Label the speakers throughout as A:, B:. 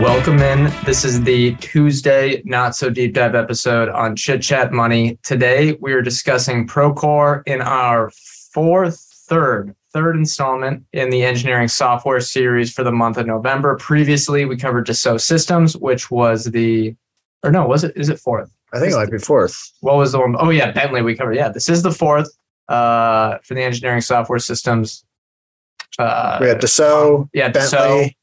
A: Welcome in. This is the Tuesday not so deep dive episode on Chit Chat Money. Today we are discussing Procore in our fourth, third, third installment in the engineering software series for the month of November. Previously, we covered Dassault Systems, which was the, or no, was it? Is it fourth?
B: I think it might be fourth.
A: What was the one? Oh yeah, Bentley. We covered. Yeah, this is the fourth uh, for the engineering software systems. Uh,
B: We had Dassault,
A: yeah,
B: Bentley,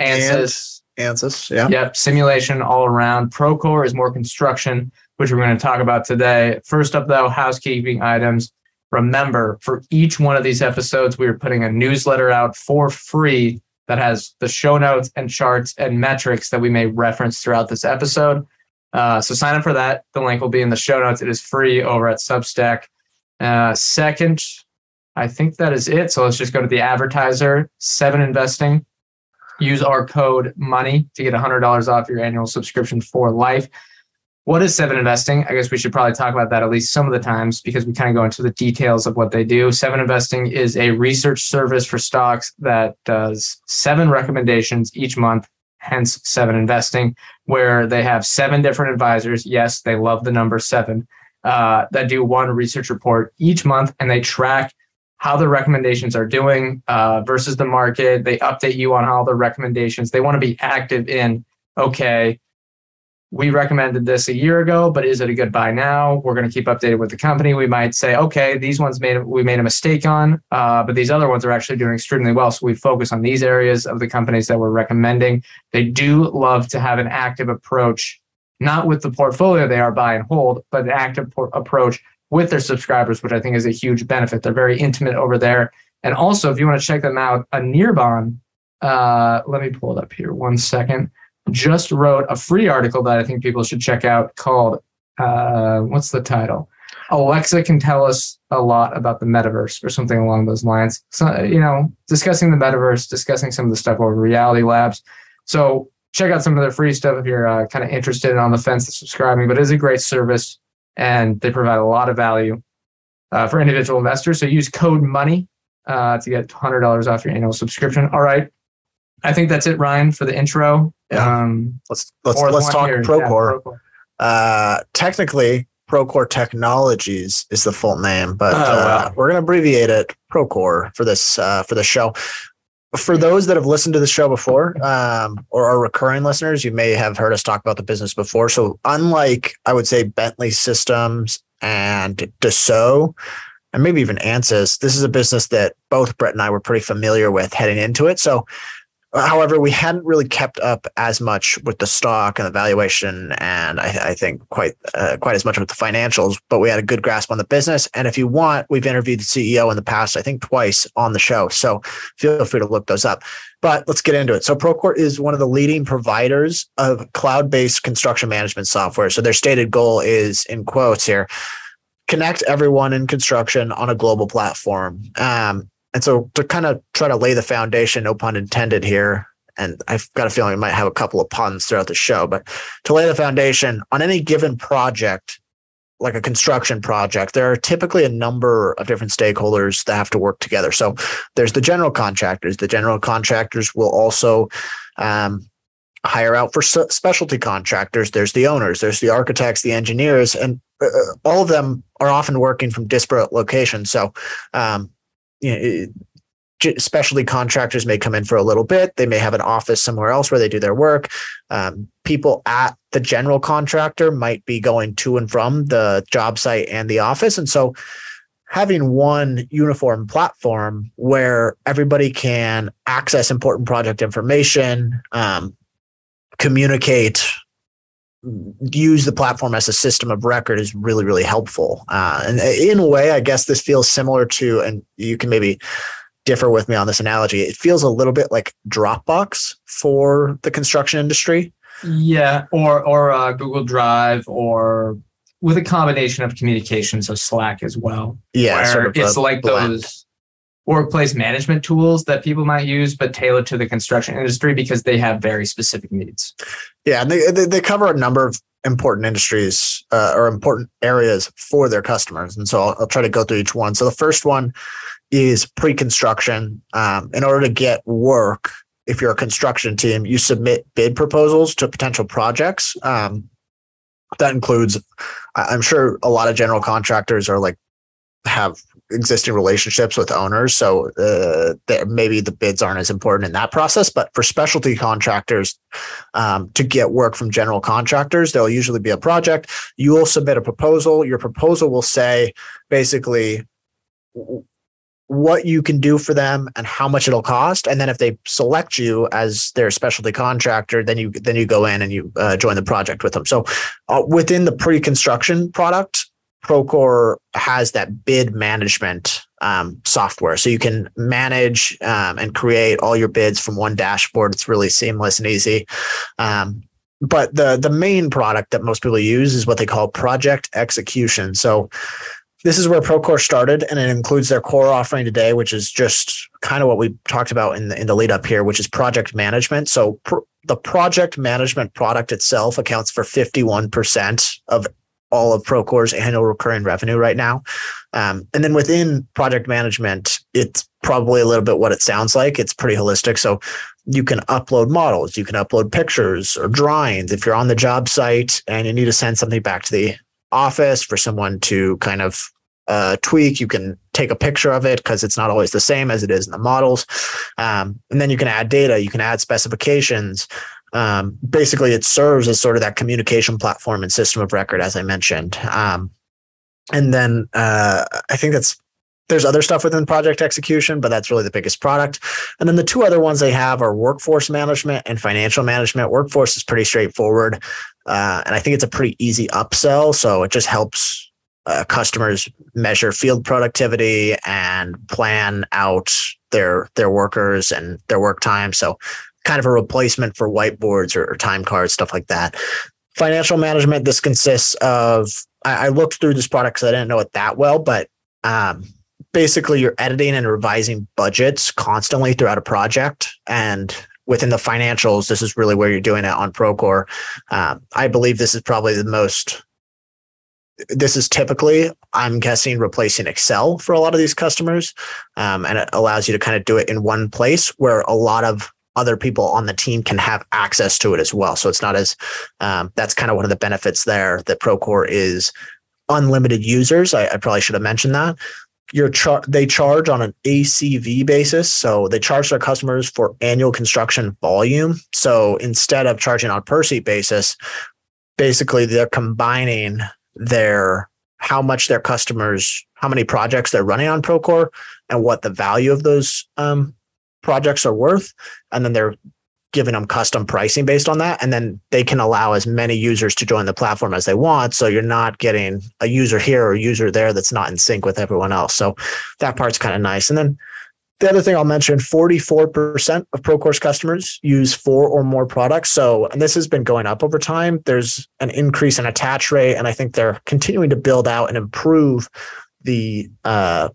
A: Dassault, Ansys.
B: Ansys. Yeah.
A: Yep, simulation all around. Procore is more construction, which we're going to talk about today. First up, though, housekeeping items. Remember, for each one of these episodes, we are putting a newsletter out for free that has the show notes and charts and metrics that we may reference throughout this episode. Uh, so sign up for that. The link will be in the show notes. It is free over at Substack. Uh, second, I think that is it. So let's just go to the advertiser, Seven Investing use our code money to get $100 off your annual subscription for life. What is seven investing? I guess we should probably talk about that at least some of the times because we kind of go into the details of what they do. Seven investing is a research service for stocks that does seven recommendations each month hence seven investing where they have seven different advisors. Yes they love the number seven uh, that do one research report each month and they track how the recommendations are doing uh, versus the market. They update you on all the recommendations. They want to be active in. Okay, we recommended this a year ago, but is it a good buy now? We're going to keep updated with the company. We might say, okay, these ones made we made a mistake on, uh, but these other ones are actually doing extremely well. So we focus on these areas of the companies that we're recommending. They do love to have an active approach, not with the portfolio they are buy and hold, but an active por- approach with their subscribers, which I think is a huge benefit. They're very intimate over there. And also, if you want to check them out, Anirban, uh, let me pull it up here one second, just wrote a free article that I think people should check out called, uh, what's the title? Alexa can tell us a lot about the metaverse or something along those lines. So, you know, discussing the metaverse, discussing some of the stuff over Reality Labs. So check out some of their free stuff if you're uh, kind of interested and on the fence subscribing, but it is a great service and they provide a lot of value uh, for individual investors. So use code money uh, to get $100 off your annual subscription. All right. I think that's it, Ryan, for the intro.
B: Yeah.
A: Um,
B: Let's let's let's talk
A: here.
B: Procore.
A: Yeah, Procore.
B: Uh, technically, Procore Technologies is the full name, but
A: Oh,
B: uh,
A: wow.
B: we're going to abbreviate it Procore for this uh, for the show. For those that have listened to the show before um, or are recurring listeners, you may have heard us talk about the business before. So, unlike I would say Bentley Systems and Dassault, and maybe even Ansys, this is a business that both Brett and I were pretty familiar with heading into it. So, However, we hadn't really kept up as much with the stock and the valuation, and I, I think quite uh, quite as much with the financials. But we had a good grasp on the business. And if you want, we've interviewed the CEO in the past, I think twice on the show. So feel free to look those up. But let's get into it. So Procore is one of the leading providers of cloud-based construction management software. So their stated goal is, in quotes here, connect everyone in construction on a global platform. Um, and so to kind of try to lay the foundation, no pun intended here, and I've got a feeling we might have a couple of puns throughout the show, but to lay the foundation on any given project, like a construction project, there are typically a number of different stakeholders that have to work together. So there's the general contractors. The general contractors will also um, hire out for specialty contractors. There's the owners, there's the architects, the engineers, and uh, all of them are often working from disparate locations. So, um, you know, it- contractors may come in for a little bit. They may have an office somewhere else where they do their work. Um, people at the general contractor might be going to and from the job site and the office. And so having one uniform platform where everybody can access important project information, um, communicate, use the platform as a system of record is really, really helpful. Uh, and in a way, I guess this feels similar to, and you can maybe differ with me on this analogy. It feels a little bit like Dropbox for the construction industry.
A: Yeah, or or uh, Google Drive, or with a combination of communications, so Slack as well.
B: Yeah,
A: sort of it's like blend. those workplace management tools that people might use, but tailored to the construction industry because they have very specific needs.
B: Yeah, and they, they, cover a number of important industries uh, or important areas for their customers. And so I'll, I'll, try to go through each one. So the first one is pre-construction. Um, in order to get work, if you're a construction team, you submit bid proposals to potential projects. Um, that includes, I'm sure a lot of general contractors are like have existing relationships with owners. So uh, maybe the bids aren't as important in that process. But for specialty contractors, um, to get work from general contractors, there'll usually be a project. You will submit a proposal. Your proposal will say basically what you can do for them and how much it'll cost and then if they select you as their specialty contractor then you then you go in and you uh, join the project with them so uh, within the pre-construction product Procore has that bid management um, software. So you can manage um, and create all your bids from one dashboard. It's really seamless and easy. Um, but the the main product that most people use is what they call project execution. So this is where Procore started, and it includes their core offering today, which is just kind of what we talked about in the in the lead up here, which is project management. So pr- the project management product itself accounts for 51% of all of Procore's annual recurring revenue right now. Um, and then within project management, it's probably a little bit what it sounds like. It's pretty holistic. So you can upload models, you can upload pictures or drawings. If you're on the job site and you need to send something back to the office for someone to kind of uh, tweak, you can take a picture of it because it's not always the same as it is in the models. Um, and then you can add data, you can add specifications um, basically it serves as sort of that communication platform and system of record, as I mentioned. Um, and then uh, I think that's there's other stuff within project execution, but that's really the biggest product. And then the two other ones they have are workforce management and financial management. Workforce is pretty straightforward, uh, and I think it's a pretty easy upsell. So it just helps uh, customers measure field productivity and plan out their their workers and their work time. So kind of a replacement for whiteboards or, or time cards, stuff like that. Financial management, this consists of, I, I looked through this product because I didn't know it that well, but um, basically you're editing and revising budgets constantly throughout a project. And within the financials, this is really where you're doing it on Procore. Um, I believe this is probably the most this is typically, I'm guessing, replacing Excel for a lot of these customers. Um, and it allows you to kind of do it in one place where a lot of other people on the team can have access to it as well. So it's not as um, that's kind of one of the benefits there that Procore is unlimited users. I, I probably should have mentioned that. You're char- they charge on an ACV basis, so they charge their customers for annual construction volume. So instead of charging on per seat basis, basically they're combining their how much their customers, how many projects they're running on Procore, and what the value of those um, projects are worth and then they're giving them custom pricing based on that and then they can allow as many users to join the platform as they want so you're not getting a user here or user there that's not in sync with everyone else so that part's kind of nice and then the other thing I'll mention 44% of Procore's customers use four or more products. So, and this has been going up over time. There's an increase in attach rate, and I think they're continuing to build out and improve the uh,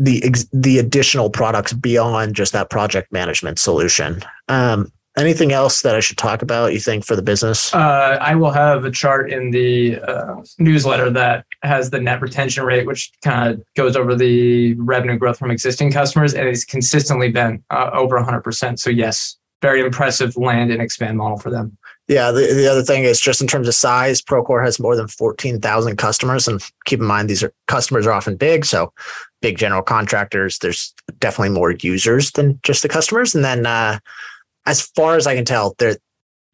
B: the the additional products beyond just that project management solution. Um, anything else that I should talk about? You think for the business?
A: Uh, I will have a chart in the uh, newsletter that has the net retention rate, which kind of goes over the revenue growth from existing customers, and it's consistently been uh, over 100%. So yes, very impressive land and expand model for them.
B: Yeah, the, the other thing is just in terms of size, Procore has more than 14,000 customers. And keep in mind, these are customers are often big. So big general contractors, there's definitely more users than just the customers. And then uh, as far as I can tell, they're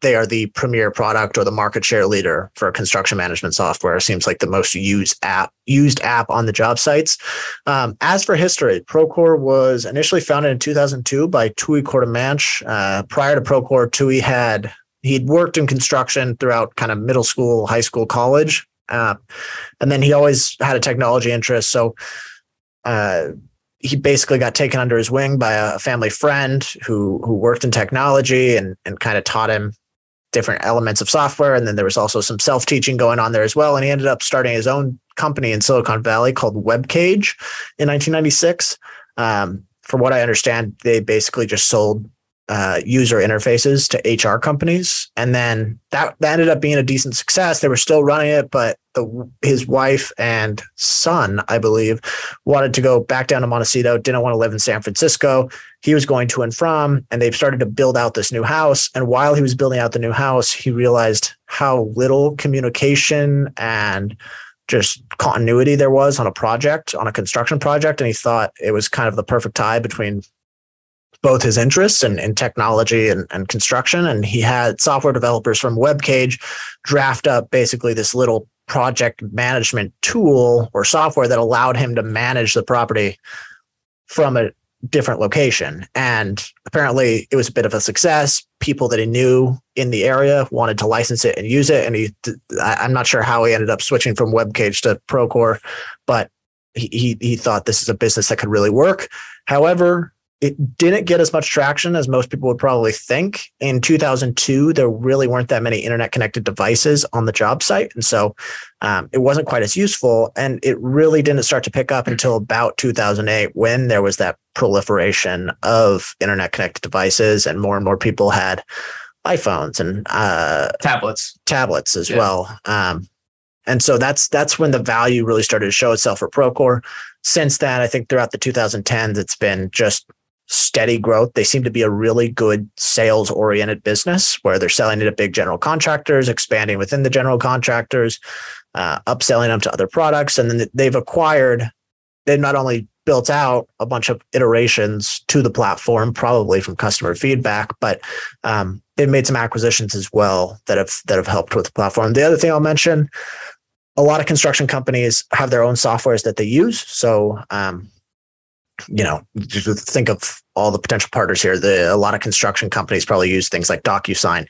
B: they are the premier product or the market share leader for construction management software. It seems like the most used app used app on the job sites. Um, as for history, Procore was initially founded in 2002 by Tooey Courtemanche. Uh, prior to Procore, Tooey had he'd worked in construction throughout kind of middle school, high school, college, uh, and then he always had a technology interest. So uh, he basically got taken under his wing by a family friend who who worked in technology and and kind of taught him different elements of software. And then there was also some self teaching going on there as well. And he ended up starting his own company in Silicon Valley called WebCage in 1996. Um, from what I understand, they basically just sold uh, user interfaces to HR companies, and then that that ended up being a decent success. They were still running it, but the, his wife and son, I believe, wanted to go back down to Montecito. Didn't want to live in San Francisco. He was going to and from, and they started to build out this new house. And while he was building out the new house, he realized how little communication and just continuity there was on a project, on a construction project. And he thought it was kind of the perfect tie between both his interests in, in technology and, and construction. And he had software developers from WebCage draft up basically this little project management tool or software that allowed him to manage the property from a different location. And apparently it was a bit of a success. People that he knew in the area wanted to license it and use it. And he, I'm not sure how he ended up switching from WebCage to Procore, but he, he, he thought this is a business that could really work. However, it didn't get as much traction as most people would probably think. In 2002, there really weren't that many internet connected devices on the job site. And so um, it wasn't quite as useful. And it really didn't start to pick up until about 2008 when there was that proliferation of internet connected devices and more and more people had iPhones and uh,
A: tablets,
B: tablets as yeah. well. Um, and so that's that's when the value really started to show itself for Procore. Since then, I think throughout the 2010s, it's been just steady growth. They seem to be a really good sales oriented business where they're selling it to big general contractors, expanding within the general contractors, uh, upselling them to other products. And then they've acquired, they've not only built out a bunch of iterations to the platform, probably from customer feedback, but um, they've made some acquisitions as well that have that have helped with the platform. The other thing I'll mention, a lot of construction companies have their own softwares that they use. So um, you know, think of all the potential partners here. The, a lot of construction companies probably use things like DocuSign.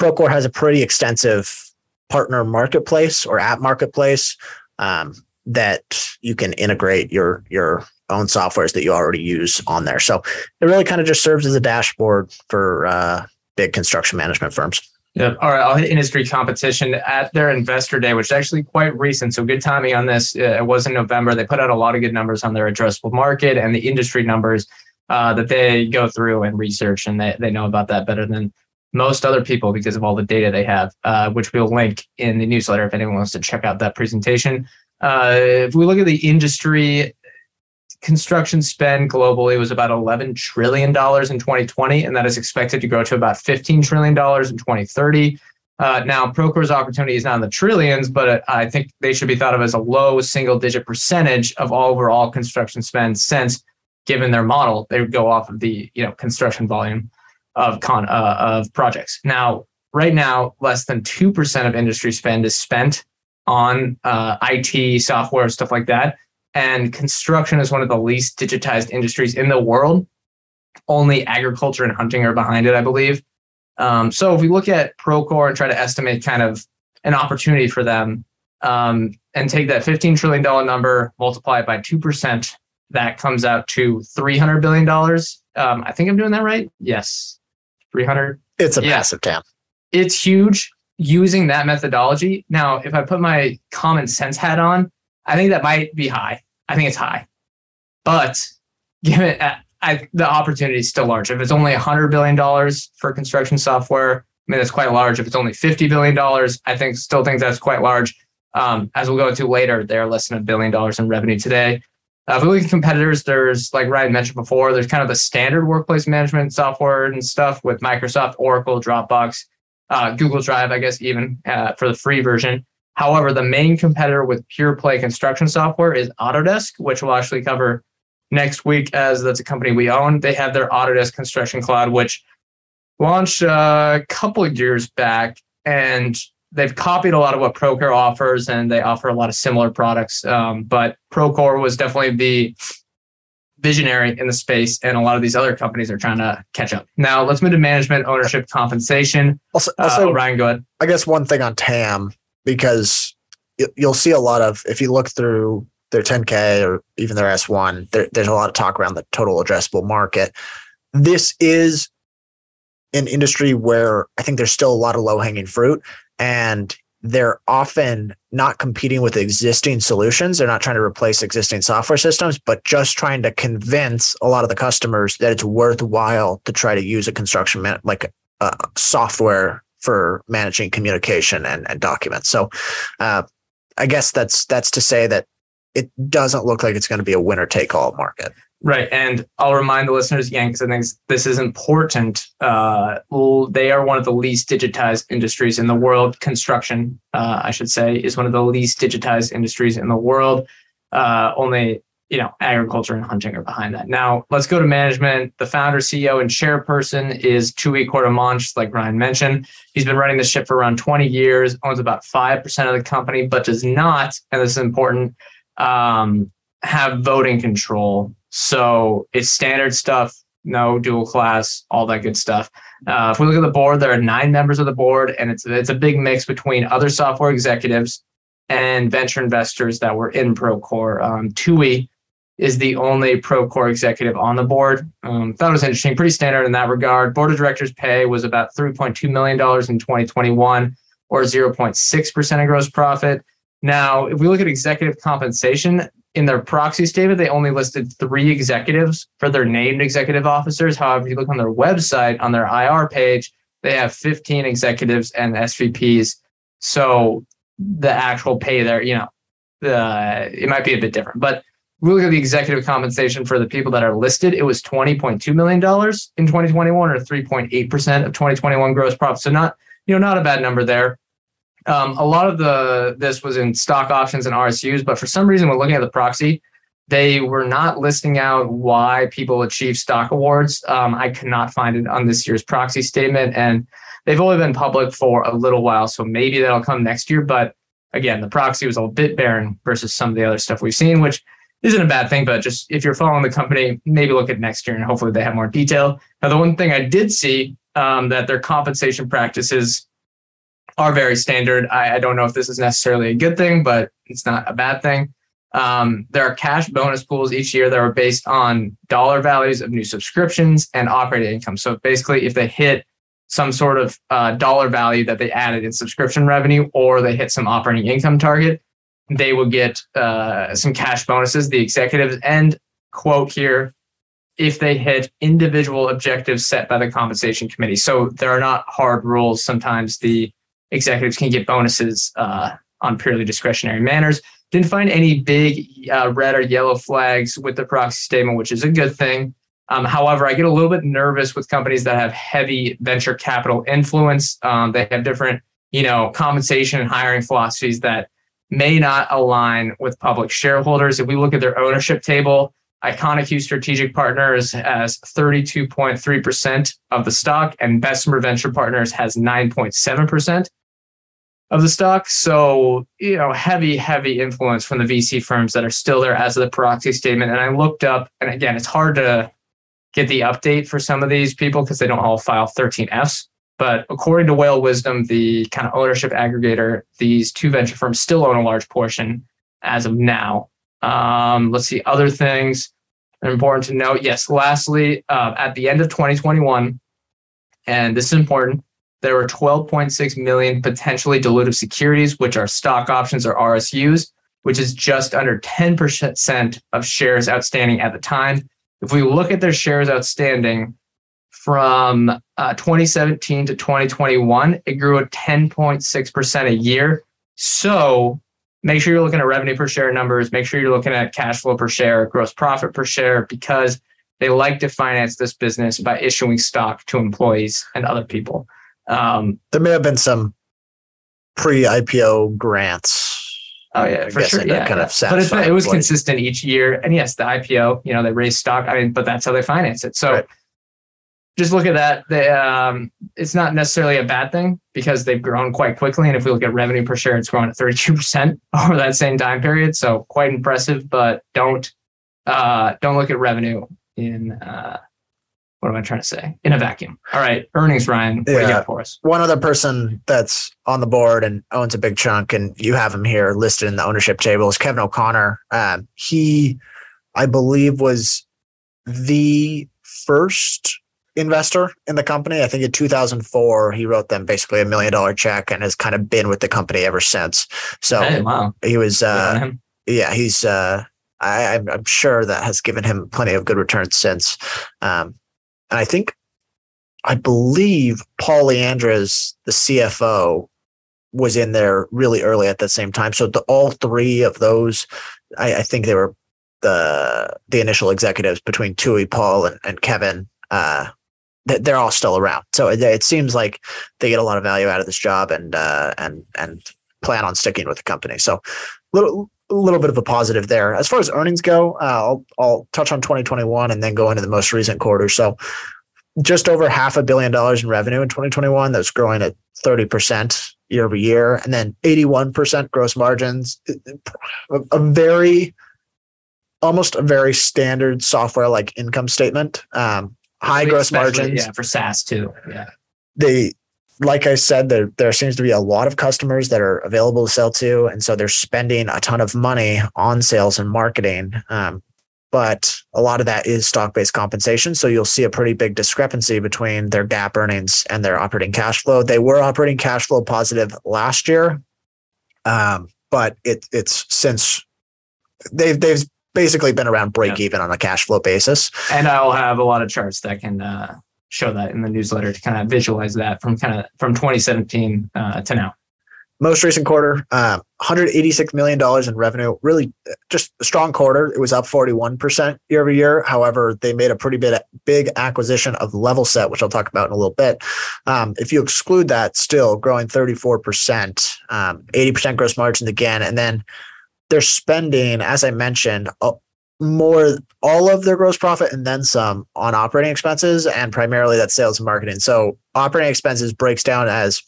B: Procore has a pretty extensive partner marketplace or app marketplace um, that you can integrate your your own softwares that you already use on there. So it really kind of just serves as a dashboard for uh, big construction management firms.
A: Yeah. All right. I'll hit industry competition at their investor day, which is actually quite recent. So good timing on this. Uh, it was in November. They put out a lot of good numbers on their addressable market and the industry numbers uh, that they go through and research, and they, they know about that better than most other people because of all the data they have, uh, which we'll link in the newsletter if anyone wants to check out that presentation. Uh, if we look at the industry, construction spend globally was about $11 trillion in 2020, and that is expected to grow to about $15 trillion in 2030. Uh, now, Procore's opportunity is not in the trillions, but I think they should be thought of as a low single digit percentage of overall construction spend since given their model, they would go off of the you know construction volume of con uh, of projects. Now, right now, less than two percent of industry spend is spent on uh, IT software stuff like that. And construction is one of the least digitized industries in the world. Only agriculture and hunting are behind it, I believe. Um, so if we look at Procore and try to estimate kind of an opportunity for them um, and take that $15 trillion number, multiply it by 2%, that comes out to $300 billion. Um, I think I'm doing that right. Yes. 300.
B: It's a yeah. massive TAM.
A: It's huge using that methodology. Now, if I put my common sense hat on, I think that might be high. I think it's high, but given uh, I, the opportunity is still large. If it's only $100 billion for construction software, I mean, that's quite large. If it's only $50 billion, I think still think that's quite large. Um, as we'll go into later, they're less than a billion dollars in revenue today. Uh, if we look at competitors, there's like Ryan mentioned before, there's kind of the standard workplace management software and stuff with Microsoft, Oracle, Dropbox, uh, Google Drive, I guess, even uh, for the free version. However, the main competitor with pure play construction software is Autodesk, which we'll actually cover next week as that's a company we own. They have their Autodesk Construction Cloud, which launched a couple of years back, and they've copied a lot of what Procore offers, and they offer a lot of similar products. Um, but Procore was definitely the visionary in the space, and a lot of these other companies are trying to catch up. Now, let's move to management, ownership, compensation.
B: Also, also
A: uh, Ryan, go ahead.
B: I guess one thing on TAM because you'll see a lot of if you look through their 10K or even their S1, there, there's a lot of talk around the total addressable market. This is an industry where I think there's still a lot of low hanging fruit. And they're often not competing with existing solutions. They're not trying to replace existing software systems, but just trying to convince a lot of the customers that it's worthwhile to try to use a construction man- like uh, software for managing communication and, and documents. So, uh, I guess that's that's to say that it doesn't look like it's going to be a winner take all market.
A: Right. And I'll remind the listeners again, because I think this is important. Uh, they are one of the least digitized industries in the world. Construction, uh, I should say, is one of the least digitized industries in the world. Uh, only, you know, agriculture and hunting are behind that. Now, let's go to management. The founder, CEO, and chairperson is Tooey Courtemanche, like Ryan mentioned. He's been running the ship for around 20 years, owns about 5% of the company, but does not, and this is important, um, have voting control so it's standard stuff, no dual class, all that good stuff. Uh, if we look at the board, there are nine members of the board, and it's it's a big mix between other software executives and venture investors that were in Procore. Um, Tooey is the only Procore executive on the board. Um, thought it was interesting, pretty standard in that regard. Board of directors pay was about $3.2 million in 2021 or 0.6% of gross profit. Now, if we look at executive compensation, in their proxy statement, they only listed three executives for their named executive officers. However, if you look on their website, on their IR page, they have 15 executives and SVPs. So the actual pay there, you know, uh, it might be a bit different. But we look at the executive compensation for the people that are listed, it was $20.2 million in 2021 or 3.8% of 2021 gross profit. So not, you know, not a bad number there. Um, a lot of the this was in stock options and RSUs, but for some reason, when looking at the proxy, they were not listing out why people achieve stock awards. Um, I could not find it on this year's proxy statement, and they've only been public for a little while, so maybe that'll come next year. But again, the proxy was a bit barren versus some of the other stuff we've seen, which isn't a bad thing. But just if you're following the company, maybe look at next year, and hopefully they have more detail. Now, the one thing I did see um, that their compensation practices are very standard. I, I, don't know if this is necessarily a good thing, but it's not a bad thing. Um, there are cash bonus pools each year that are based on dollar values of new subscriptions and operating income. So basically, if they hit some sort of uh, dollar value that they added in subscription revenue or they hit some operating income target, they will get uh, some cash bonuses. The executives and quote here if they hit individual objectives set by the compensation committee. So there are not hard rules. Sometimes the executives can get bonuses uh, on purely discretionary manners. Didn't find any big uh, red or yellow flags with the proxy statement, which is a good thing. Um, however, I get a little bit nervous with companies that have heavy venture capital influence. Um, they have different, you know, compensation and hiring philosophies that may not align with public shareholders. If we look at their ownership table, Iconic ICONIQ Strategic Partners has 32.3% of the stock, and Bessemer Venture Partners has 9.7% of the stock. So, you know, heavy, heavy influence from the VC firms that are still there as of the proxy statement. And I looked up, and again, it's hard to get the update for some of these people because they don't all file 13Fs. But according to WhaleWisdom, the kind of ownership aggregator, these two venture firms still own a large portion as of now. Um, let's see, other things important to note. Yes, lastly, uh, at the end of 2021, and this is important, there were 12.6 million potentially dilutive securities, which are stock options or RSUs, which is just under 10% of shares outstanding at the time. If we look at their shares outstanding from uh, 2017 to 2021, it grew at 10.6% a year. So make sure you're looking at revenue per share numbers, make sure you're looking at cash flow per share, gross profit per share, because they like to finance this business by issuing stock to employees and other people.
B: Um, there may have been some pre-IPO grants.
A: Oh yeah, for sure. Yeah, kind yeah. of but it's, it was consistent each year. And yes, the IPO, you know, they raise stock. I mean, but that's how they finance it. So right. Just look at that. They, um, it's not necessarily a bad thing because they've grown quite quickly. And if we look at revenue per share, it's grown at 32% over that same time period. So quite impressive, but don't, uh, don't look at revenue in, uh, what am I trying to say? In a vacuum. All right, earnings, Ryan. What do you
B: Yeah.
A: for us?
B: One other person that's on the board and owns a big chunk, and you have him here listed in the ownership table is Kevin O'Connor. Um, he, I believe, was the first investor in the company. I think in 2004, he wrote them basically a million dollar check and has kind of been with the company ever since. So
A: Hey, wow.
B: he was, uh, yeah, he's, uh, I, I'm, I'm sure that has given him plenty of good returns since. Um, and I think, I believe Paul Lyandres, the CFO, was in there really early at the same time. So the, all three of those, I, I think they were the the initial executives between Tooey, Paul, and, and Kevin. Uh, they're all still around. So it, seems like they get a lot of value out of this job and uh, and and plan on sticking with the company. So little a little bit of a positive there. As far as earnings go, uh, I'll I'll touch on 2021 and then go into the most recent quarter. So just over half a billion dollars in revenue in 2021. That's growing at 30% year over year, and then 81% gross margins. A, a very almost a very standard software like income statement. Um, high gross margins
A: Yeah, for SaaS too. Yeah.
B: they like I said, there there seems to be a lot of customers that are available to sell to, and so they're spending a ton of money on sales and marketing. Um, but a lot of that is stock based compensation, so you'll see a pretty big discrepancy between their GAAP earnings and their operating cash flow. They were operating cash flow positive last year, um, but it it's since they've they've basically been around break even on a cash flow basis.
A: And I'll have a lot of charts that can uh, show that in the newsletter to kind of visualize that from kind of from 2017 uh, to now.
B: most recent quarter, uh, 186 million dollars in revenue. Really, just a strong quarter. It was up 41 percent year over year. However, they made a pretty big big acquisition of Levelset, which I'll talk about in a little bit. Um, if you exclude that, still growing 34 percent, um, 80 percent gross margins again, and then they're spending, as I mentioned. More all of their gross profit and then some on operating expenses and primarily that's sales and marketing so operating expenses breaks down as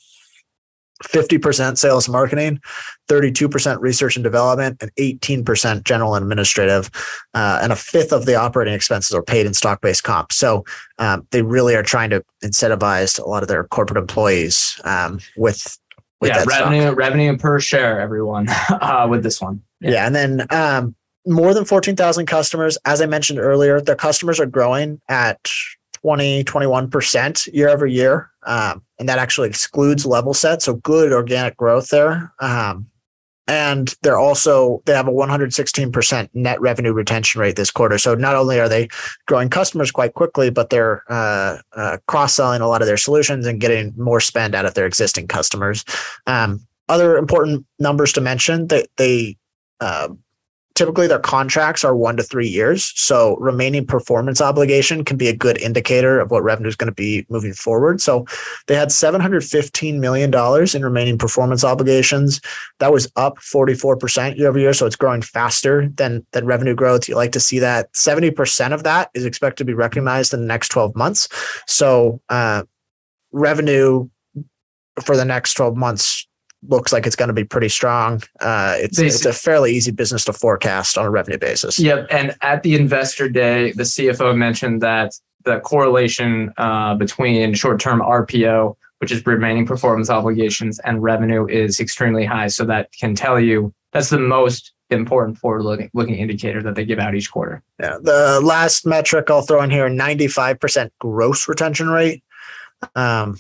B: 50% sales and marketing, 32% research and development, and 18% general and administrative. Uh, and a fifth of the operating expenses are paid in stock based comp. So um, they really are trying to incentivize a lot of their corporate employees um, with
A: yeah,
B: that stock.
A: revenue revenue per share, everyone, uh, with this one.
B: Yeah. And then um, more than 14,000 customers. As I mentioned earlier, their customers are growing at 20, 21% year over year. Um, and that actually excludes Levelset. So good organic growth there. Um, and they're also, they have a 116% net revenue retention rate this quarter. So not only are they growing customers quite quickly, but they're uh, uh, cross selling a lot of their solutions and getting more spend out of their existing customers. Um, other important numbers to mention that they, uh, typically their contracts are one to three years. So remaining performance obligation can be a good indicator of what revenue is going to be moving forward. So they had $715 million in remaining performance obligations. That was up 44% year over year. So it's growing faster than, than revenue growth. You like to see that 70% of that is expected to be recognized in the next 12 months. So uh, revenue for the next 12 months looks like it's going to be pretty strong. Uh, it's it's a fairly easy business to forecast on a revenue basis.
A: Yep. And at the investor day, the CFO mentioned that the correlation uh, between short term RPO, which is remaining performance obligations, and revenue is extremely high. So that can tell you that's the most important forward looking looking indicator that they give out each quarter.
B: Yeah. The last metric I'll throw in here: ninety-five percent gross retention rate. Um,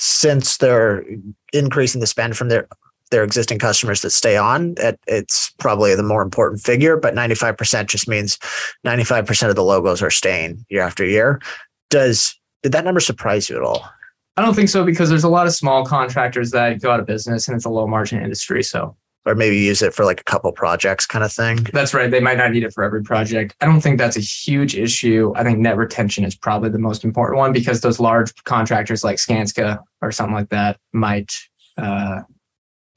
B: since they're increasing the spend from their their existing customers that stay on, it, it's probably the more important figure. But ninety-five percent just means ninety-five percent of the logos are staying year after year. Does did that number surprise you at all?
A: I don't think so because there's a lot of small contractors that go out of business and it's a low margin industry. So
B: Or maybe use it for like a couple projects kind of thing?
A: That's right. They might not need it for every project. I don't think that's a huge issue. I think net retention is probably the most important one because those large contractors like Skanska or something like that might, uh,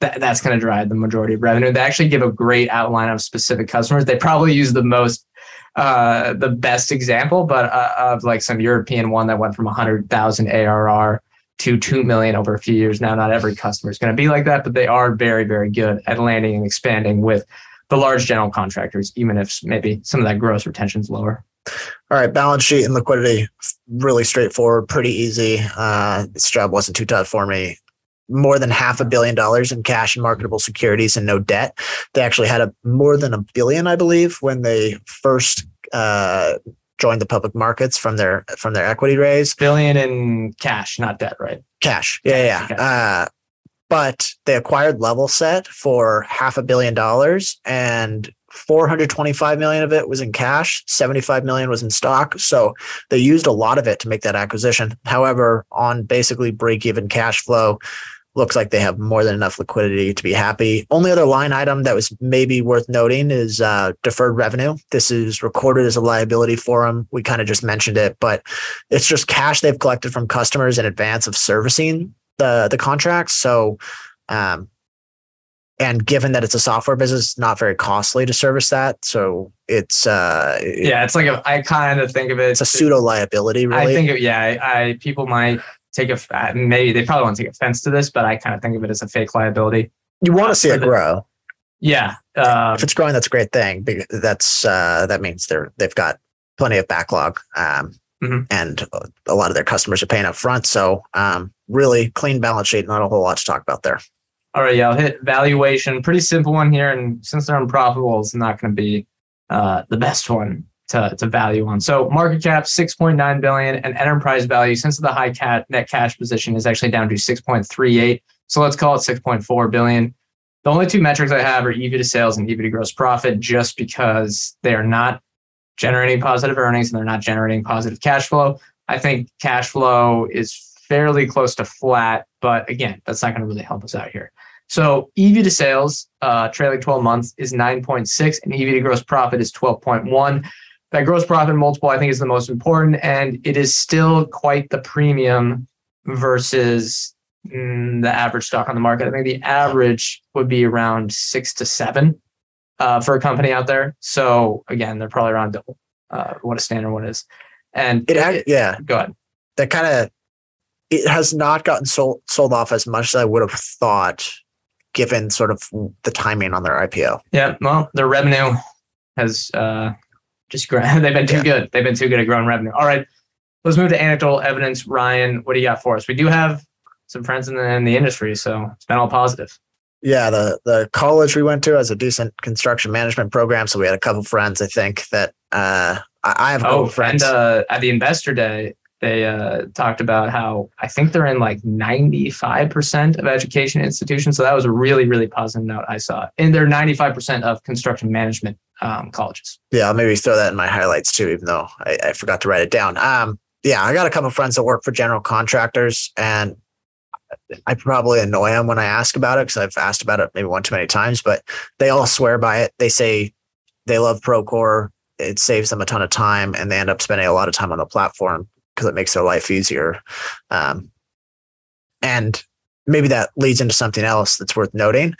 A: that, that's going to drive the majority of revenue. They actually give a great outline of specific customers. They probably use the most, uh, the best example, but uh, of like some European one that went from 100,000 ARR to 2 million over a few years. Now, not every customer is going to be like that, but they are very, very good at landing and expanding with the large general contractors, even if maybe some of that gross retention is lower.
B: All right, balance sheet and liquidity, really straightforward, pretty easy. Uh, this job wasn't too tough for me. More than half a billion dollars in cash and marketable securities and no debt. They actually had a more than a billion, I believe, when they first uh, joined the public markets from their from their equity raise.
A: Billion in cash, not debt, right?
B: Cash, yeah, yeah.
A: Okay.
B: Uh, but they acquired Levelset for half a billion dollars, and 425 million of it was in cash 75 million was in stock so they used a lot of it to make that acquisition however on basically break even cash flow looks like they have more than enough liquidity to be happy only other line item that was maybe worth noting is uh, deferred revenue this is recorded as a liability for them we kind of just mentioned it but it's just cash they've collected from customers in advance of servicing the the contracts so um, and given that it's a software business, not very costly to service that. So it's uh
A: Yeah, it's like a, I kind of think of it.
B: it's a pseudo liability, really.
A: I think, it, yeah, I, I people might take a maybe they probably won't take offense to this, but I kind of think of it as a fake liability.
B: you want to see it grow.
A: Yeah, um,
B: If it's growing, that's a great thing. That's uh that means they're they've got plenty of backlog. Um
A: Mhm.
B: and a lot of their customers are paying up front. So um really clean balance sheet, not a whole lot to talk about there.
A: all right, yeah, I'll hit valuation. Pretty simple one here, and since they're unprofitable, it's not going to be uh, the best one to, to value on. So market cap six point nine billion, and enterprise value since the high cat net cash position is actually down to six point three eight. So let's call it six point four billion. The only two metrics I have are EV to sales and EV to gross profit, just because they are not generating positive earnings and they're not generating positive cash flow. I think cash flow is fairly close to flat, but again, that's not going to really help us out here. So EV to sales, uh, trailing 12 months is 9.6, and EV to gross profit is 12.1. That gross profit multiple, I think, is the most important, and it is still quite the premium versus mm, the average stock on the market. I think the average would be around six to seven uh, for a company out there. So again, they're probably around double uh, what a standard one is. And
B: It, act- yeah,
A: go ahead.
B: that kind of it has not gotten sold sold off as much as I would have thought, given sort of the timing on their IPO.
A: Yeah, well, their revenue has uh, just grown. They've been too
B: Yeah.
A: good. They've been too good at growing revenue. All right, let's move to anecdotal evidence. Ryan, what do you got for us? We do have some friends in the, in the industry, so it's been all positive.
B: Yeah, the the college we went to has a decent construction management program, so we had a couple friends. I think that uh, I, have a couple
A: Oh,
B: friends.
A: and uh, at the investor day, they uh, talked about how I think they're in like 95% of education institutions. So that was a really, really positive note I saw. And they're 95% of construction management um, colleges.
B: yeah, I'll maybe throw that in my highlights too, even though I, I forgot to write it down. Um, yeah, I got a couple friends that work for general contractors, and I probably annoy them when I ask about it because I've asked about it maybe one too many times. But they all swear by it. They say they love Procore. It saves them a ton of time, and they end up spending a lot of time on the platform because it makes their life easier. Um, and maybe that leads into something else that's worth noting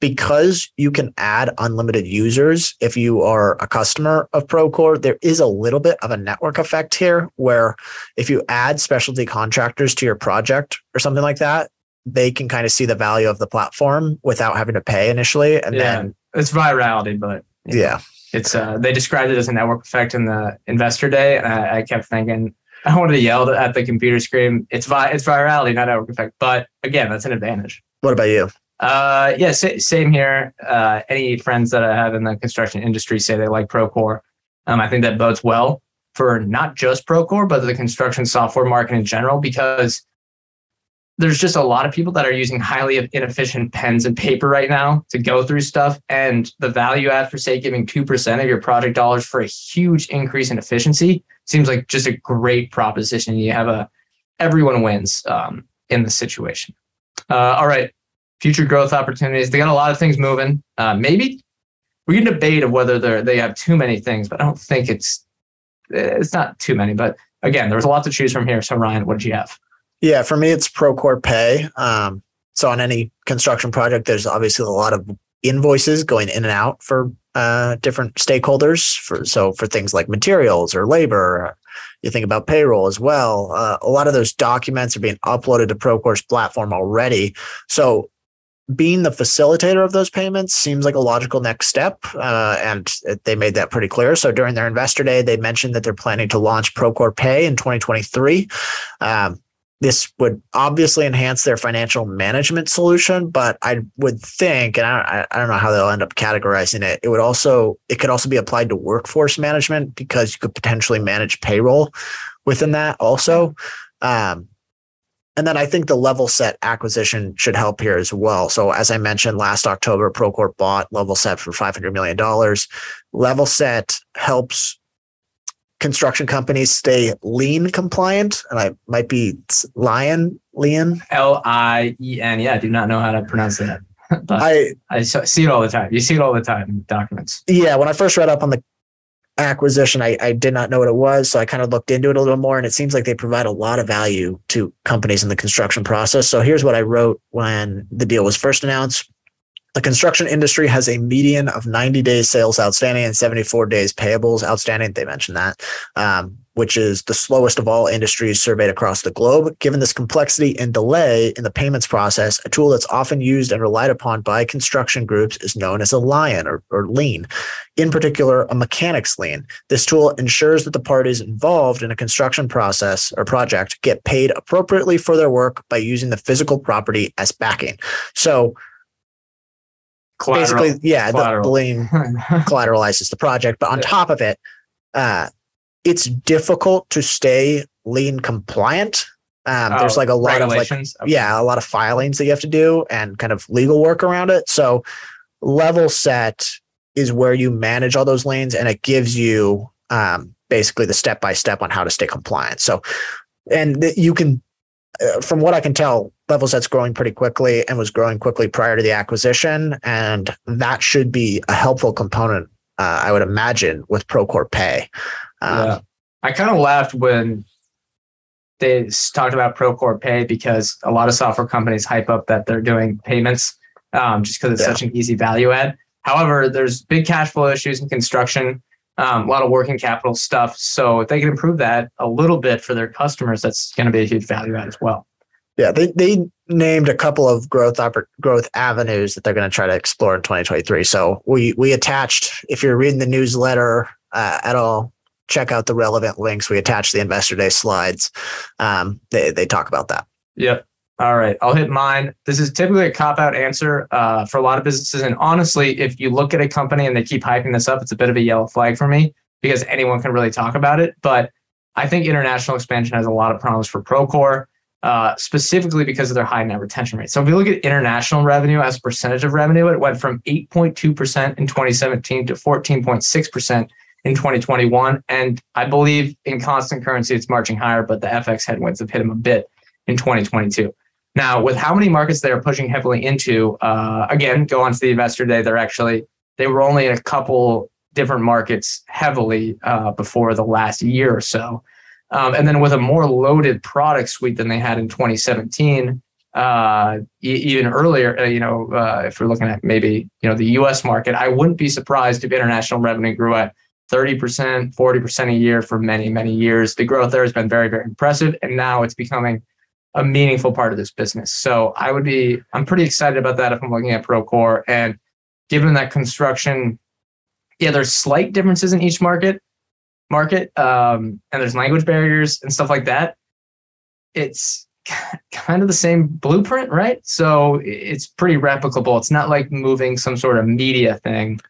B: because you can add unlimited users if you are a customer of Procore, there is a little bit of a network effect here where if you add specialty contractors to your project or something like that, they can kind of see the value of the platform without having to pay initially. And
A: Yeah.
B: then,
A: It's virality, but
B: yeah,
A: it's uh, they described it as a network effect in the investor day, and I, I kept thinking I wanted to yell at the computer screen. It's vi- it's virality, not network effect. But again, that's an advantage.
B: what about you?
A: Uh, yeah, sa- same here. Uh, any friends that I have in the construction industry say they like Procore. Um, I think that bodes well for not just Procore, but the construction software market in general, because there's just a lot of people that are using highly inefficient pens and paper right now to go through stuff. And the value add for, say, giving 2% of your project dollars for a huge increase in efficiency seems like just a great proposition. You have a, everyone wins um, in the situation. Uh, all right future growth opportunities. They got a lot of things moving. Uh, maybe we can debate of whether they they have too many things, but I don't think it's it's not too many. But again, there's a lot to choose from here. So Ryan, what did you have?
B: Yeah, for me, it's Procore Pay. Um, so on any construction project, there's obviously a lot of invoices going in and out for uh, different stakeholders. For so for things like materials or labor, you think about payroll as well. Uh, a lot of those documents are being uploaded to Procore's platform already. So being the facilitator of those payments seems like a logical next step. Uh, and they made that pretty clear. So during their investor day, they mentioned that they're planning to launch Procore Pay in 2023. Um, this would obviously enhance their financial management solution, but I would think, and I, I don't know how they'll end up categorizing it. It would also, it could also be applied to workforce management because you could potentially manage payroll within that also. Um, and then I think the Levelset acquisition should help here as well. So as I mentioned last October, Procore bought Levelset for $500 million. Levelset helps construction companies stay lien compliant. And I might be lion, Lion.
A: L-I-E-N. Yeah, I do not know how to pronounce that. but I, I see it all the time. You see it all the time in documents.
B: Yeah. When I first read up on the acquisition. I, I did not know what it was. So I kind of looked into it a little more and it seems like they provide a lot of value to companies in the construction process. So here's what I wrote when the deal was first announced. The construction industry has a median of 90 days sales outstanding and 74 days payables outstanding. They mentioned that. Um, which is the slowest of all industries surveyed across the globe. Given this complexity and delay in the payments process, a tool that's often used and relied upon by construction groups is known as a lion or, or lien. In particular, a mechanics lien. This tool ensures that the parties involved in a construction process or project get paid appropriately for their work by using the physical property as backing. So Collateral. basically, yeah, Collateral. the lien collateralizes the project. But on yeah. top of it, uh, it's difficult to stay lien compliant. Um, oh, there's like a lot of like, okay. yeah, a lot of filings that you have to do and kind of legal work around it. So Levelset is where you manage all those lanes and it gives you um, basically the step by step on how to stay compliant. So, and th- you can, uh, from what I can tell, Levelset's growing pretty quickly and was growing quickly prior to the acquisition. And that should be a helpful component, uh, I would imagine, with Procore Pay.
A: Um, yeah. I kind of laughed when they talked about Procore Pay because a lot of software companies hype up that they're doing payments um, just because it's yeah. such an easy value add. However, there's big cash flow issues in construction, um, a lot of working capital stuff. So if they can improve that a little bit for their customers, that's going to be a huge value add as well.
B: Yeah, they, they named a couple of growth oppor- growth avenues that they're going to try to explore in 2023. So we we attached, if you're reading the newsletter uh, at all, check out the relevant links. We attach the investor day slides. Um, they, they talk about that.
A: Yep. All right. I'll hit mine. This is typically a cop out answer uh, for a lot of businesses. And honestly, if you look at a company and they keep hyping this up, it's a bit of a yellow flag for me because anyone can really talk about it. But I think international expansion has a lot of problems for Procore. Uh, specifically because of their high net retention rate. So if you look at international revenue as a percentage of revenue, it went from 8.2% in 2017 to 14.6% in 2021. And I believe in constant currency, it's marching higher, but the FX headwinds have hit them a bit in 2022. Now, with how many markets they are pushing heavily into, uh, again, go on to the investor day, they're actually, they were only in a couple different markets heavily uh, before the last year or so. Um, and then with a more loaded product suite than they had in 2017, uh, e- even earlier, uh, you know, uh, if we're looking at maybe, you know, the US market, I wouldn't be surprised if international revenue grew at 30%, 40% a year for many, many years. The growth there has been very, very impressive. And now it's becoming a meaningful part of this business. So I would be, I'm pretty excited about that if I'm looking at Procore. And given that construction, yeah, there's slight differences in each market, market, um, and there's language barriers and stuff like that. It's kind of the same blueprint, right? So it's pretty replicable. It's not like moving some sort of media thing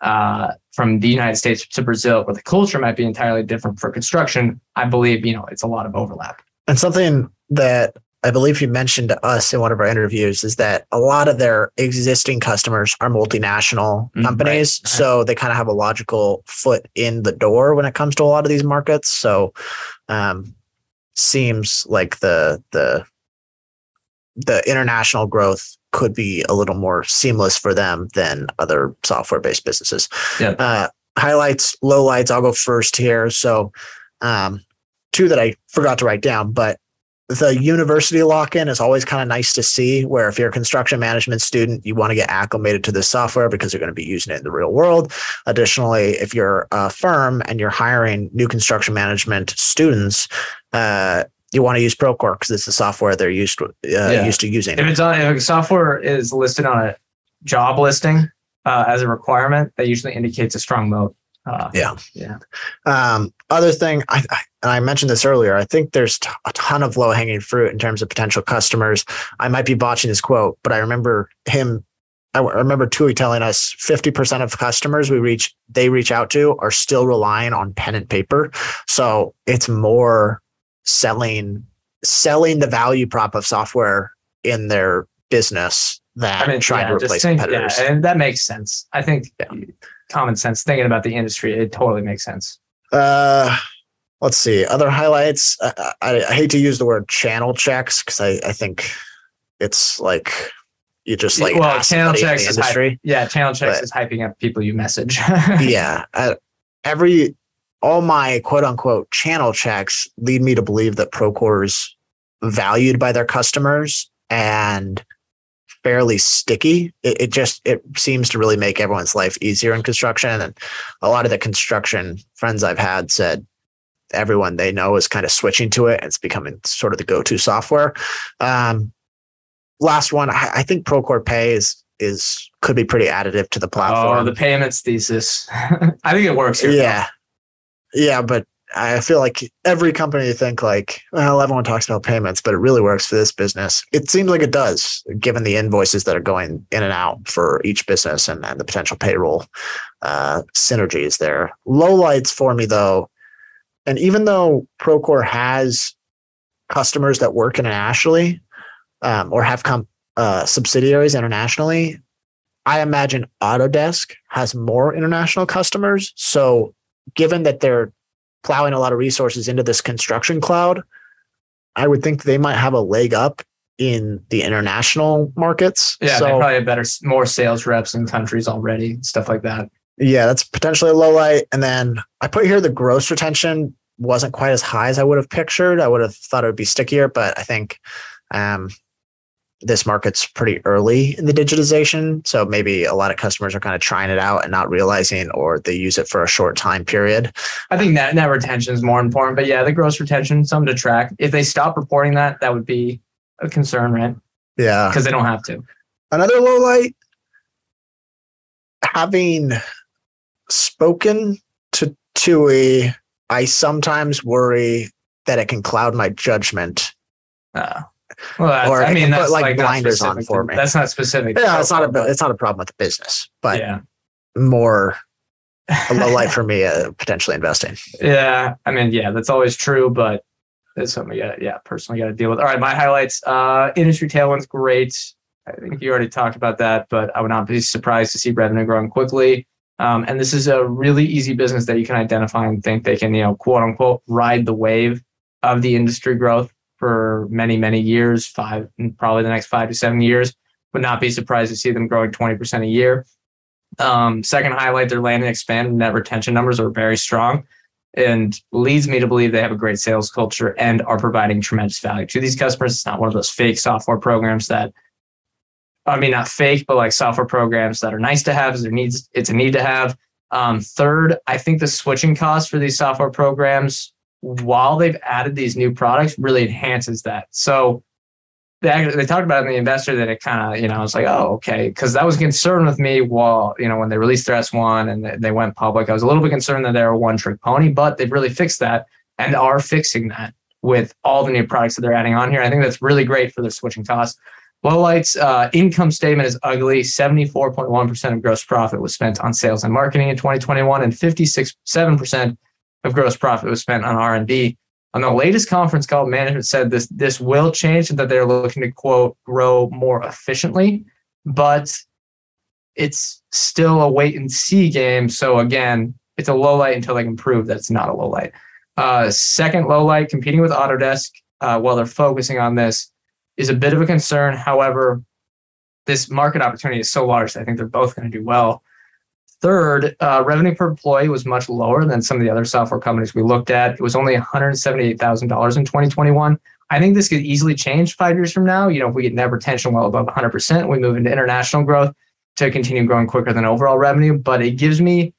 A: uh, from the United States to Brazil, where the culture might be entirely different for construction, I believe you know it's a lot of overlap.
B: And something that I believe you mentioned to us in one of our interviews is that a lot of their existing customers are multinational mm, companies. Right. So they kind of have a logical foot in the door when it comes to a lot of these markets. So um, seems like the the the international growth could be a little more seamless for them than other software based businesses. Yeah. Uh, highlights, lowlights. I'll go first here. So, um, two that I forgot to write down, but the university lock in is always kind of nice to see. Where if you're a construction management student, you want to get acclimated to this software because you're going to be using it in the real world. Additionally, if you're a firm and you're hiring new construction management students, uh, you want to use Procore because it's the software they're used to, uh,
A: Yeah.
B: used to using.
A: If it's on, if software is listed on a job listing uh, as a requirement, that usually indicates a strong moat. Uh,
B: Yeah.
A: yeah.
B: Um, other thing, I, I and I mentioned this earlier. I think there's t- a ton of low hanging fruit in terms of potential customers. I might be botching this quote, but I remember him. I remember Tooey telling us 50% of customers we reach, they reach out to are still relying on pen and paper. So it's more selling, selling the value prop of software in their business than
A: I mean,
B: trying
A: yeah,
B: to replace
A: think-
B: competitors.
A: Yeah, and that makes sense. I think
B: Yeah.
A: common sense, thinking about the industry, it totally makes sense.
B: Uh, let's see. Other highlights. I, I, I hate to use the word channel checks because I, I think it's like you just like
A: well, channel
B: in
A: checks
B: the
A: is
B: industry.
A: hype. Yeah, channel checks
B: But-
A: is hyping up people you message.
B: yeah. Uh, every all my quote unquote channel checks lead me to believe that Procore is valued by their customers and fairly sticky. It, it just it seems to really make everyone's life easier in construction. And a lot of the construction friends I've had said everyone they know is kind of switching to it. And it's becoming sort of the go-to software. Um, last one, I, I think Procore Pay is is could be pretty additive to the platform.
A: oh, the payments thesis. I think it works here.
B: Yeah. Yeah, but I feel like every company think like, well, everyone talks about payments, but it really works for this business. It seems like it does, given the invoices that are going in and out for each business and, and the potential payroll uh, synergies there. Lowlights for me though, and even though Procore has customers that work internationally um, or have come uh, subsidiaries internationally, I imagine Autodesk has more international customers. So, given that they're plowing a lot of resources into this construction cloud, I would think they might have a leg up in the international markets.
A: Yeah,
B: so,
A: they probably have better, more sales reps in countries already, stuff like that.
B: yeah, that's potentially a low light. And then I put here the gross retention wasn't quite as high as I would have pictured. I would have thought it would be stickier, but I think um, this market's pretty early in the digitization. So maybe a lot of customers are kind of trying it out and not realizing, or they use it for a short time period.
A: I think net net retention is more important, but yeah, the gross retention, something to track. If they stop reporting that, that would be a concern, right?
B: Yeah.
A: Because they don't have to.
B: Another low light, having spoken to Tooey, I sometimes worry that it can cloud my judgment.
A: Uh, well, that's,
B: Or
A: I mean,
B: can put,
A: that's
B: like,
A: like,
B: blinders on for me.
A: That's not specific.
B: Yeah, it's not a it's not a problem with the business,
A: but
B: but
A: yeah,
B: more a low light for me uh, potentially investing.
A: yeah. I mean, yeah, that's always true, but that's something we got. Yeah, personally got to deal with. All right, my highlights. Uh, industry tailwinds, great. I think you already talked about that, but I would not be surprised to see revenue growing quickly. Um, and this is a really easy business that you can identify and think they can, you know, quote unquote, ride the wave of the industry growth for many, many years, five, probably the next five to seven years. Would not be surprised to see them growing 20% a year. Um, second highlight, their land and expand net retention numbers are very strong and leads me to believe they have a great sales culture and are providing tremendous value to these customers. It's not one of those fake software programs that, I mean, not fake, but like software programs that are nice to have. There needs, it's a need to have. Um, third, I think the switching costs for these software programs, while they've added these new products, really enhances that. So they they talked about it in the investor that it kind of you know I was like oh okay. Because that was a concern with me while you know when they released their S1 and they, went public. I was a little bit concerned that they were a one trick pony but they've really fixed that and are fixing that with all the new products that they're adding on here. I think that's really great for their switching costs. Lowlights uh, income statement is ugly. 74.1% of gross profit was spent on sales and marketing in 2021 and 56.7% of gross profit was spent on R&D on the latest conference call, management said this this will change and that they're looking to quote grow more efficiently, but it's still a wait and see game. So again, it's a low light until they can prove that it's not a low light. Uh, second low light, competing with Autodesk uh, while they're focusing on this is a bit of a concern. However, this market opportunity is so large I think they're both going to do well. Third, uh, revenue per employee was much lower than some of the other software companies we looked at. It was only $178,000 in 2021. I think this could easily change five years from now. You know, if we get net retention well above 100%, we move into international growth to continue growing quicker than overall revenue. But it gives me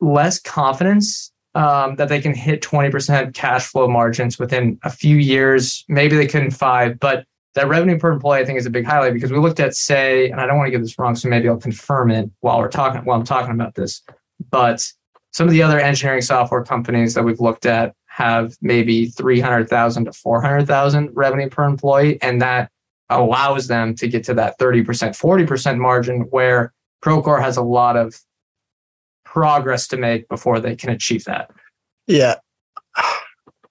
A: less confidence um, that they can hit 20% cash flow margins within a few years. Maybe they couldn't five, but that revenue per employee, I think, is a big highlight because we looked at, say, and I don't want to get this wrong, so maybe I'll confirm it while we're talking while I'm talking about this. But some of the other engineering software companies that we've looked at have maybe 300,000 to 400,000 revenue per employee, and that allows them to get to that 30%, 40% margin where Procore has a lot of progress to make before they can achieve that.
B: Yeah.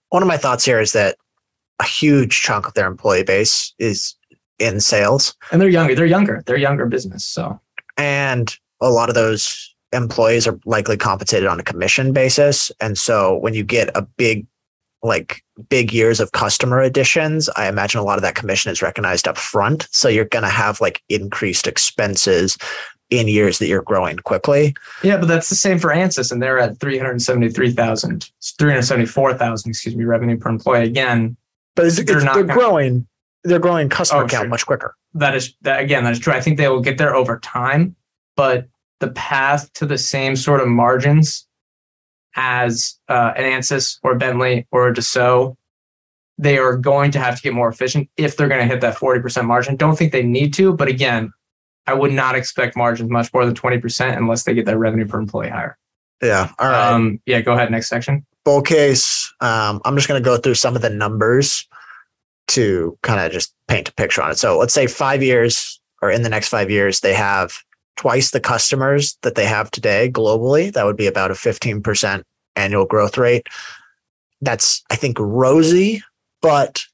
B: One of my thoughts here is that a huge chunk of their employee base is in sales.
A: And they're younger. They're younger. They're younger business. So
B: and a lot of those employees are likely compensated on a commission basis. And so when you get a big like big years of customer additions, I imagine a lot of that commission is recognized up front. So you're going to have like increased expenses in years that you're growing quickly.
A: Yeah, but that's the same for Ansys, and they're at 373,000, 374,000, excuse me, revenue per employee. Again,
B: but it's, they're, it's, not they're gonna, growing. They're growing customer oh, count sure. much quicker.
A: That is that again. That is true. I think they will get there over time, but the path to the same sort of margins as uh, an Ansys or Bentley or a Dassault, they are going to have to get more efficient if they're going to hit that 40% margin. Don't think they need to, but again, I would not expect margins much more than 20% unless they get that revenue per employee higher.
B: Yeah. All right.
A: Um, yeah, go ahead. Next section.
B: Bull case. Um, I'm just going to go through some of the numbers to kind of just paint a picture on it. So let's say five years or in the next five years, they have twice the customers that they have today globally. That would be about a 15% annual growth rate. That's, I think, rosy, but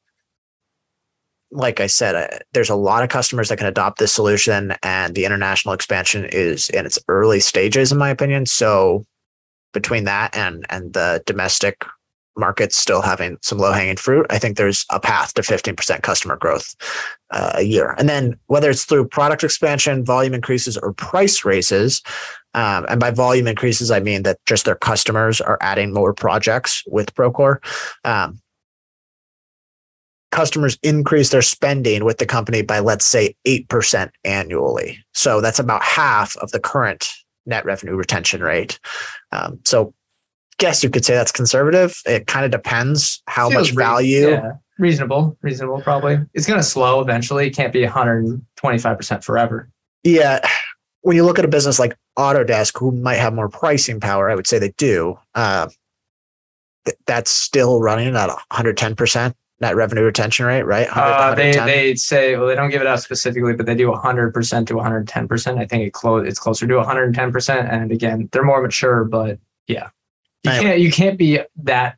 B: like I said, uh, there's a lot of customers that can adopt this solution, and the international expansion is in its early stages, in my opinion. So, between that and and the domestic markets still having some low hanging fruit, I think there's a path to 15% customer growth uh, a year. And then whether it's through product expansion, volume increases, or price raises, um, and by volume increases, I mean that just their customers are adding more projects with Procore. Um, customers increase their spending with the company by, let's say, 8% annually. So that's about half of the current net revenue retention rate. Um, so, guess you could say that's conservative. It kind of depends how Feels much value.
A: Yeah. Reasonable, reasonable, probably. It's going to slow eventually. It can't be 125% forever.
B: Yeah. When you look at a business like Autodesk, who might have more pricing power, I would say they do. Uh, th- that's still running at 110% net revenue retention rate, right?
A: Uh, they they say well they don't give it out specifically, but they do 100 percent to 110 percent. I think it close it's closer to 110 percent. And again, they're more mature, but yeah, you anyway. can't you can't be that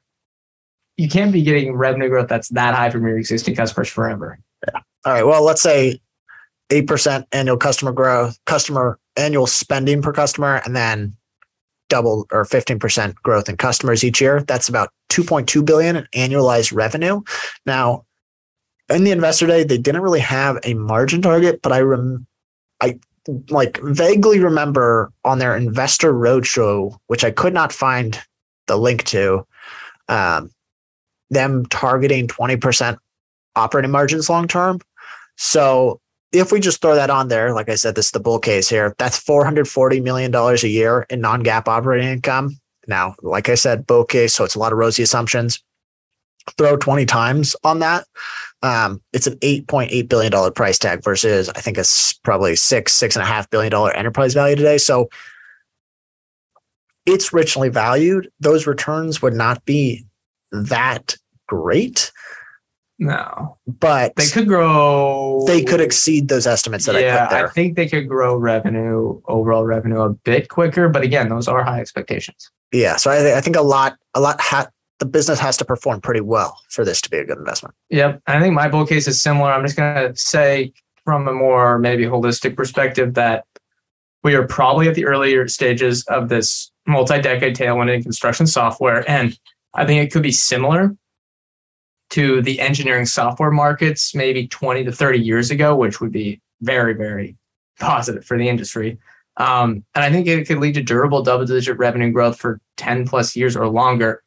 A: you can't be getting revenue growth that's that high from your existing customers forever.
B: Yeah. All right. Well, let's say eight percent annual customer growth, customer annual spending per customer, and then double or 15% growth in customers each year. That's about 2.2 billion in annualized revenue. Now, in the investor day, they didn't really have a margin target, but I rem I like vaguely remember on their investor roadshow, which I could not find the link to, um, them targeting 20% operating margins long term. So if we just throw that on there, like I said, this is the bull case here. That's $440 million a year in non GAAP operating income. Now, like I said, bull case, so it's a lot of rosy assumptions. Throw 20 times on that. Um, it's an $8.8 billion price tag versus I think it's probably six, six and a half billion dollar enterprise value today. So it's richly valued. Those returns would not be that great.
A: No,
B: but
A: they could grow.
B: They could exceed those estimates that yeah, I put there.
A: I think they could grow revenue, overall revenue, a bit quicker. But again, those are high expectations.
B: Yeah, so I, I think a lot, a lot. Ha- the business has to perform pretty well for this to be a good investment.
A: Yep, I think my bull case is similar. I'm just going to say from a more maybe holistic perspective that we are probably at the earlier stages of this multi-decade tailwind in construction software, and I think it could be similar to the engineering software markets maybe 20 to 30 years ago, which would be very, very positive for the industry. Um, and I think it could lead to durable double digit revenue growth for 10 plus years or longer.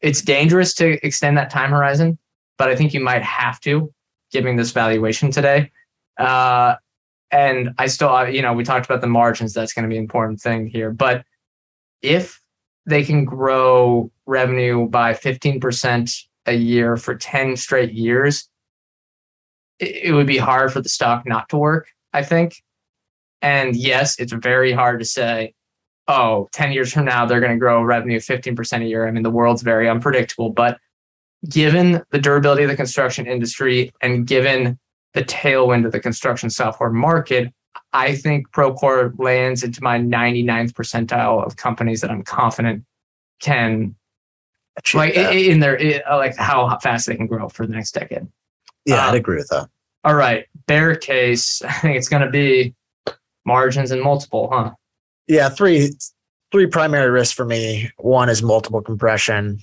A: It's dangerous to extend that time horizon, but I think you might have to, given this valuation today. Uh, and I still, you know, we talked about the margins. That's going to be an important thing here. But if they can grow revenue by 15% a year for 10 straight years, it, would be hard for the stock not to work, I think. And yes, it's very hard to say, oh, 10 years from now, they're going to grow revenue 15% a year. I mean, the world's very unpredictable, but given the durability of the construction industry and given the tailwind of the construction software market, I think Procore lands into my 99th percentile of companies that I'm confident can like
B: that.
A: in their like how fast they can grow for the next decade.
B: yeah, I'd
A: um,
B: agree with that.
A: All right, bear case. I think it's going to be margins and multiple, huh?
B: Yeah, three three primary risks for me. One is multiple compression.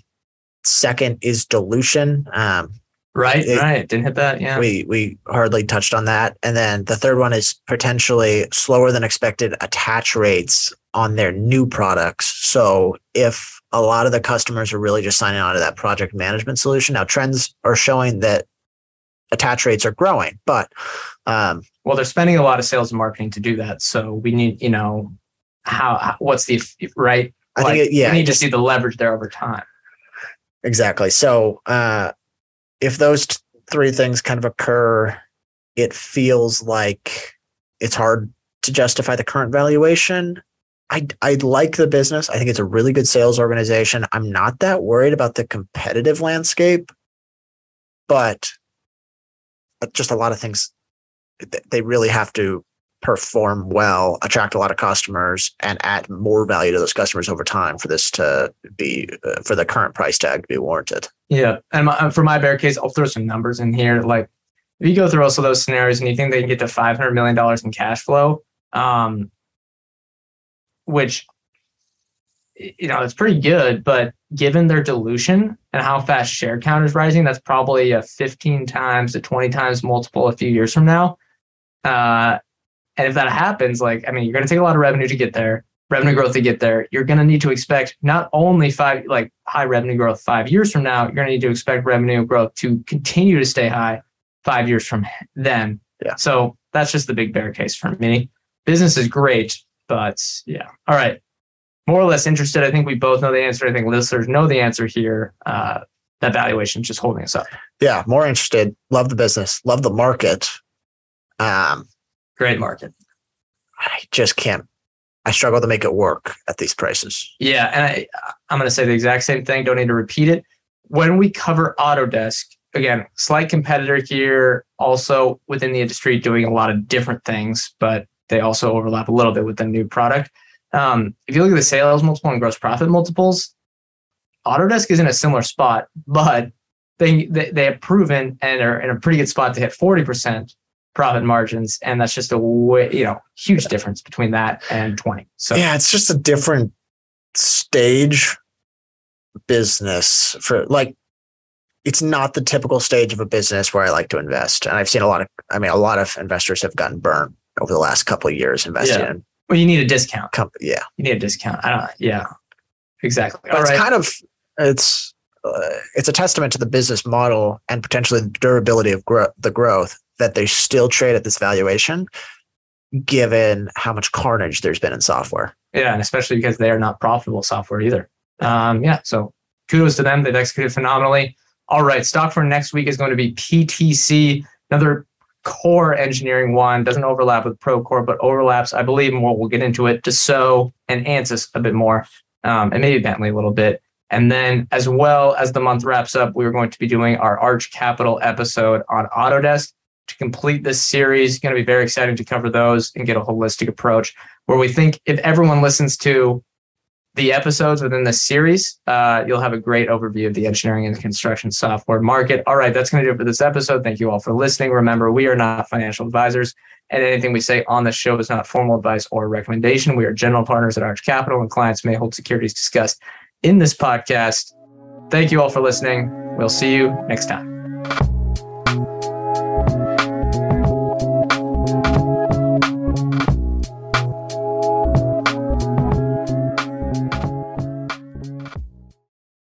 B: Second is dilution. Um,
A: Right,
B: It-
A: right. Didn't hit that. Yeah.
B: we we hardly touched on that. And then the third one is potentially slower than expected attach rates on their new products. So if a lot of the customers are really just signing on to that project management solution, now trends are showing that attach rates are growing, but um,
A: well, they're spending a lot of sales and marketing to do that. So we need, you know, how, what's the right?
B: I
A: like,
B: think it, yeah,
A: we need to see the leverage there over time.
B: Exactly. So uh, if those t- three things kind of occur, it feels like it's hard to justify the current valuation. I, I like the business. I think it's a really good sales organization. I'm not that worried about the competitive landscape, but uh, just a lot of things, they really have to perform well, attract a lot of customers, and add more value to those customers over time for this to be, uh, for the current price tag to be warranted.
A: Yeah. And my, for my bear case, I'll throw some numbers in here. Like if you go through also those scenarios and you think they can get to $500 million in cash flow, um, which, you know, it's pretty good, but given their dilution and how fast share count is rising, that's probably a 15 times to 20 times multiple a few years from now. Uh, and if that happens, like, I mean, you're going to take a lot of revenue to get there, revenue growth to get there. You're going to need to expect not only five, like high revenue growth five years from now, you're going to need to expect revenue growth to continue to stay high five years from then.
B: Yeah.
A: So that's just the big bear case for me. Business is great, but yeah. All right. More or less interested. I think we both know the answer. I think listeners know the answer here. Uh, that valuation is just holding us up.
B: Yeah, more interested. Love the business. Love the market. Um,
A: Great market.
B: I just can't. I struggle to make it work at these prices.
A: Yeah, and I, I'm going to say the exact same thing. Don't need to repeat it. When we cover Autodesk, again, slight competitor here, also within the industry, doing a lot of different things, but they also overlap a little bit with the new product. Um, if you look at the sales multiple and gross profit multiples, Autodesk is in a similar spot, but they they, they have proven and are in a pretty good spot to hit 40% profit margins, and that's just a way, you know huge difference between that and 20. So
B: Yeah, it's just a different stage business for like it's not the typical stage of a business where I like to invest. And I've seen a lot of I mean a lot of investors have gotten burned over the last couple of years investing
A: Yeah.
B: in
A: well, you need a discount.
B: company. Yeah.
A: You need a discount. I don't. Yeah, exactly.
B: But
A: All
B: it's
A: right.
B: kind of it's uh, it's a testament to the business model and potentially the durability of gro- the growth that they still trade at this valuation given how much carnage there's been in software.
A: yeah, and especially because they are not profitable software either. Um, yeah. So kudos to them. They've executed phenomenally. All right. Stock for next week is going to be PTC, another core engineering one. Doesn't overlap with Procore, but overlaps, I believe, and we'll, we'll get into it. to Dassault and Ansys a bit more, um, and maybe Bentley a little bit. And then, as well as the month wraps up, we're going to be doing our Arch Capital episode on Autodesk to complete this series. Going to be very exciting to cover those and get a holistic approach where we think if everyone listens to the episodes within this series, uh, you'll have a great overview of the engineering and construction software market. All right, that's going to do it for this episode. Thank you all for listening. Remember, we are not financial advisors, and anything we say on this show is not formal advice or recommendation. We are general partners at Arch Capital, and clients may hold securities discussed in this podcast. Thank you all for listening. We'll see you next time.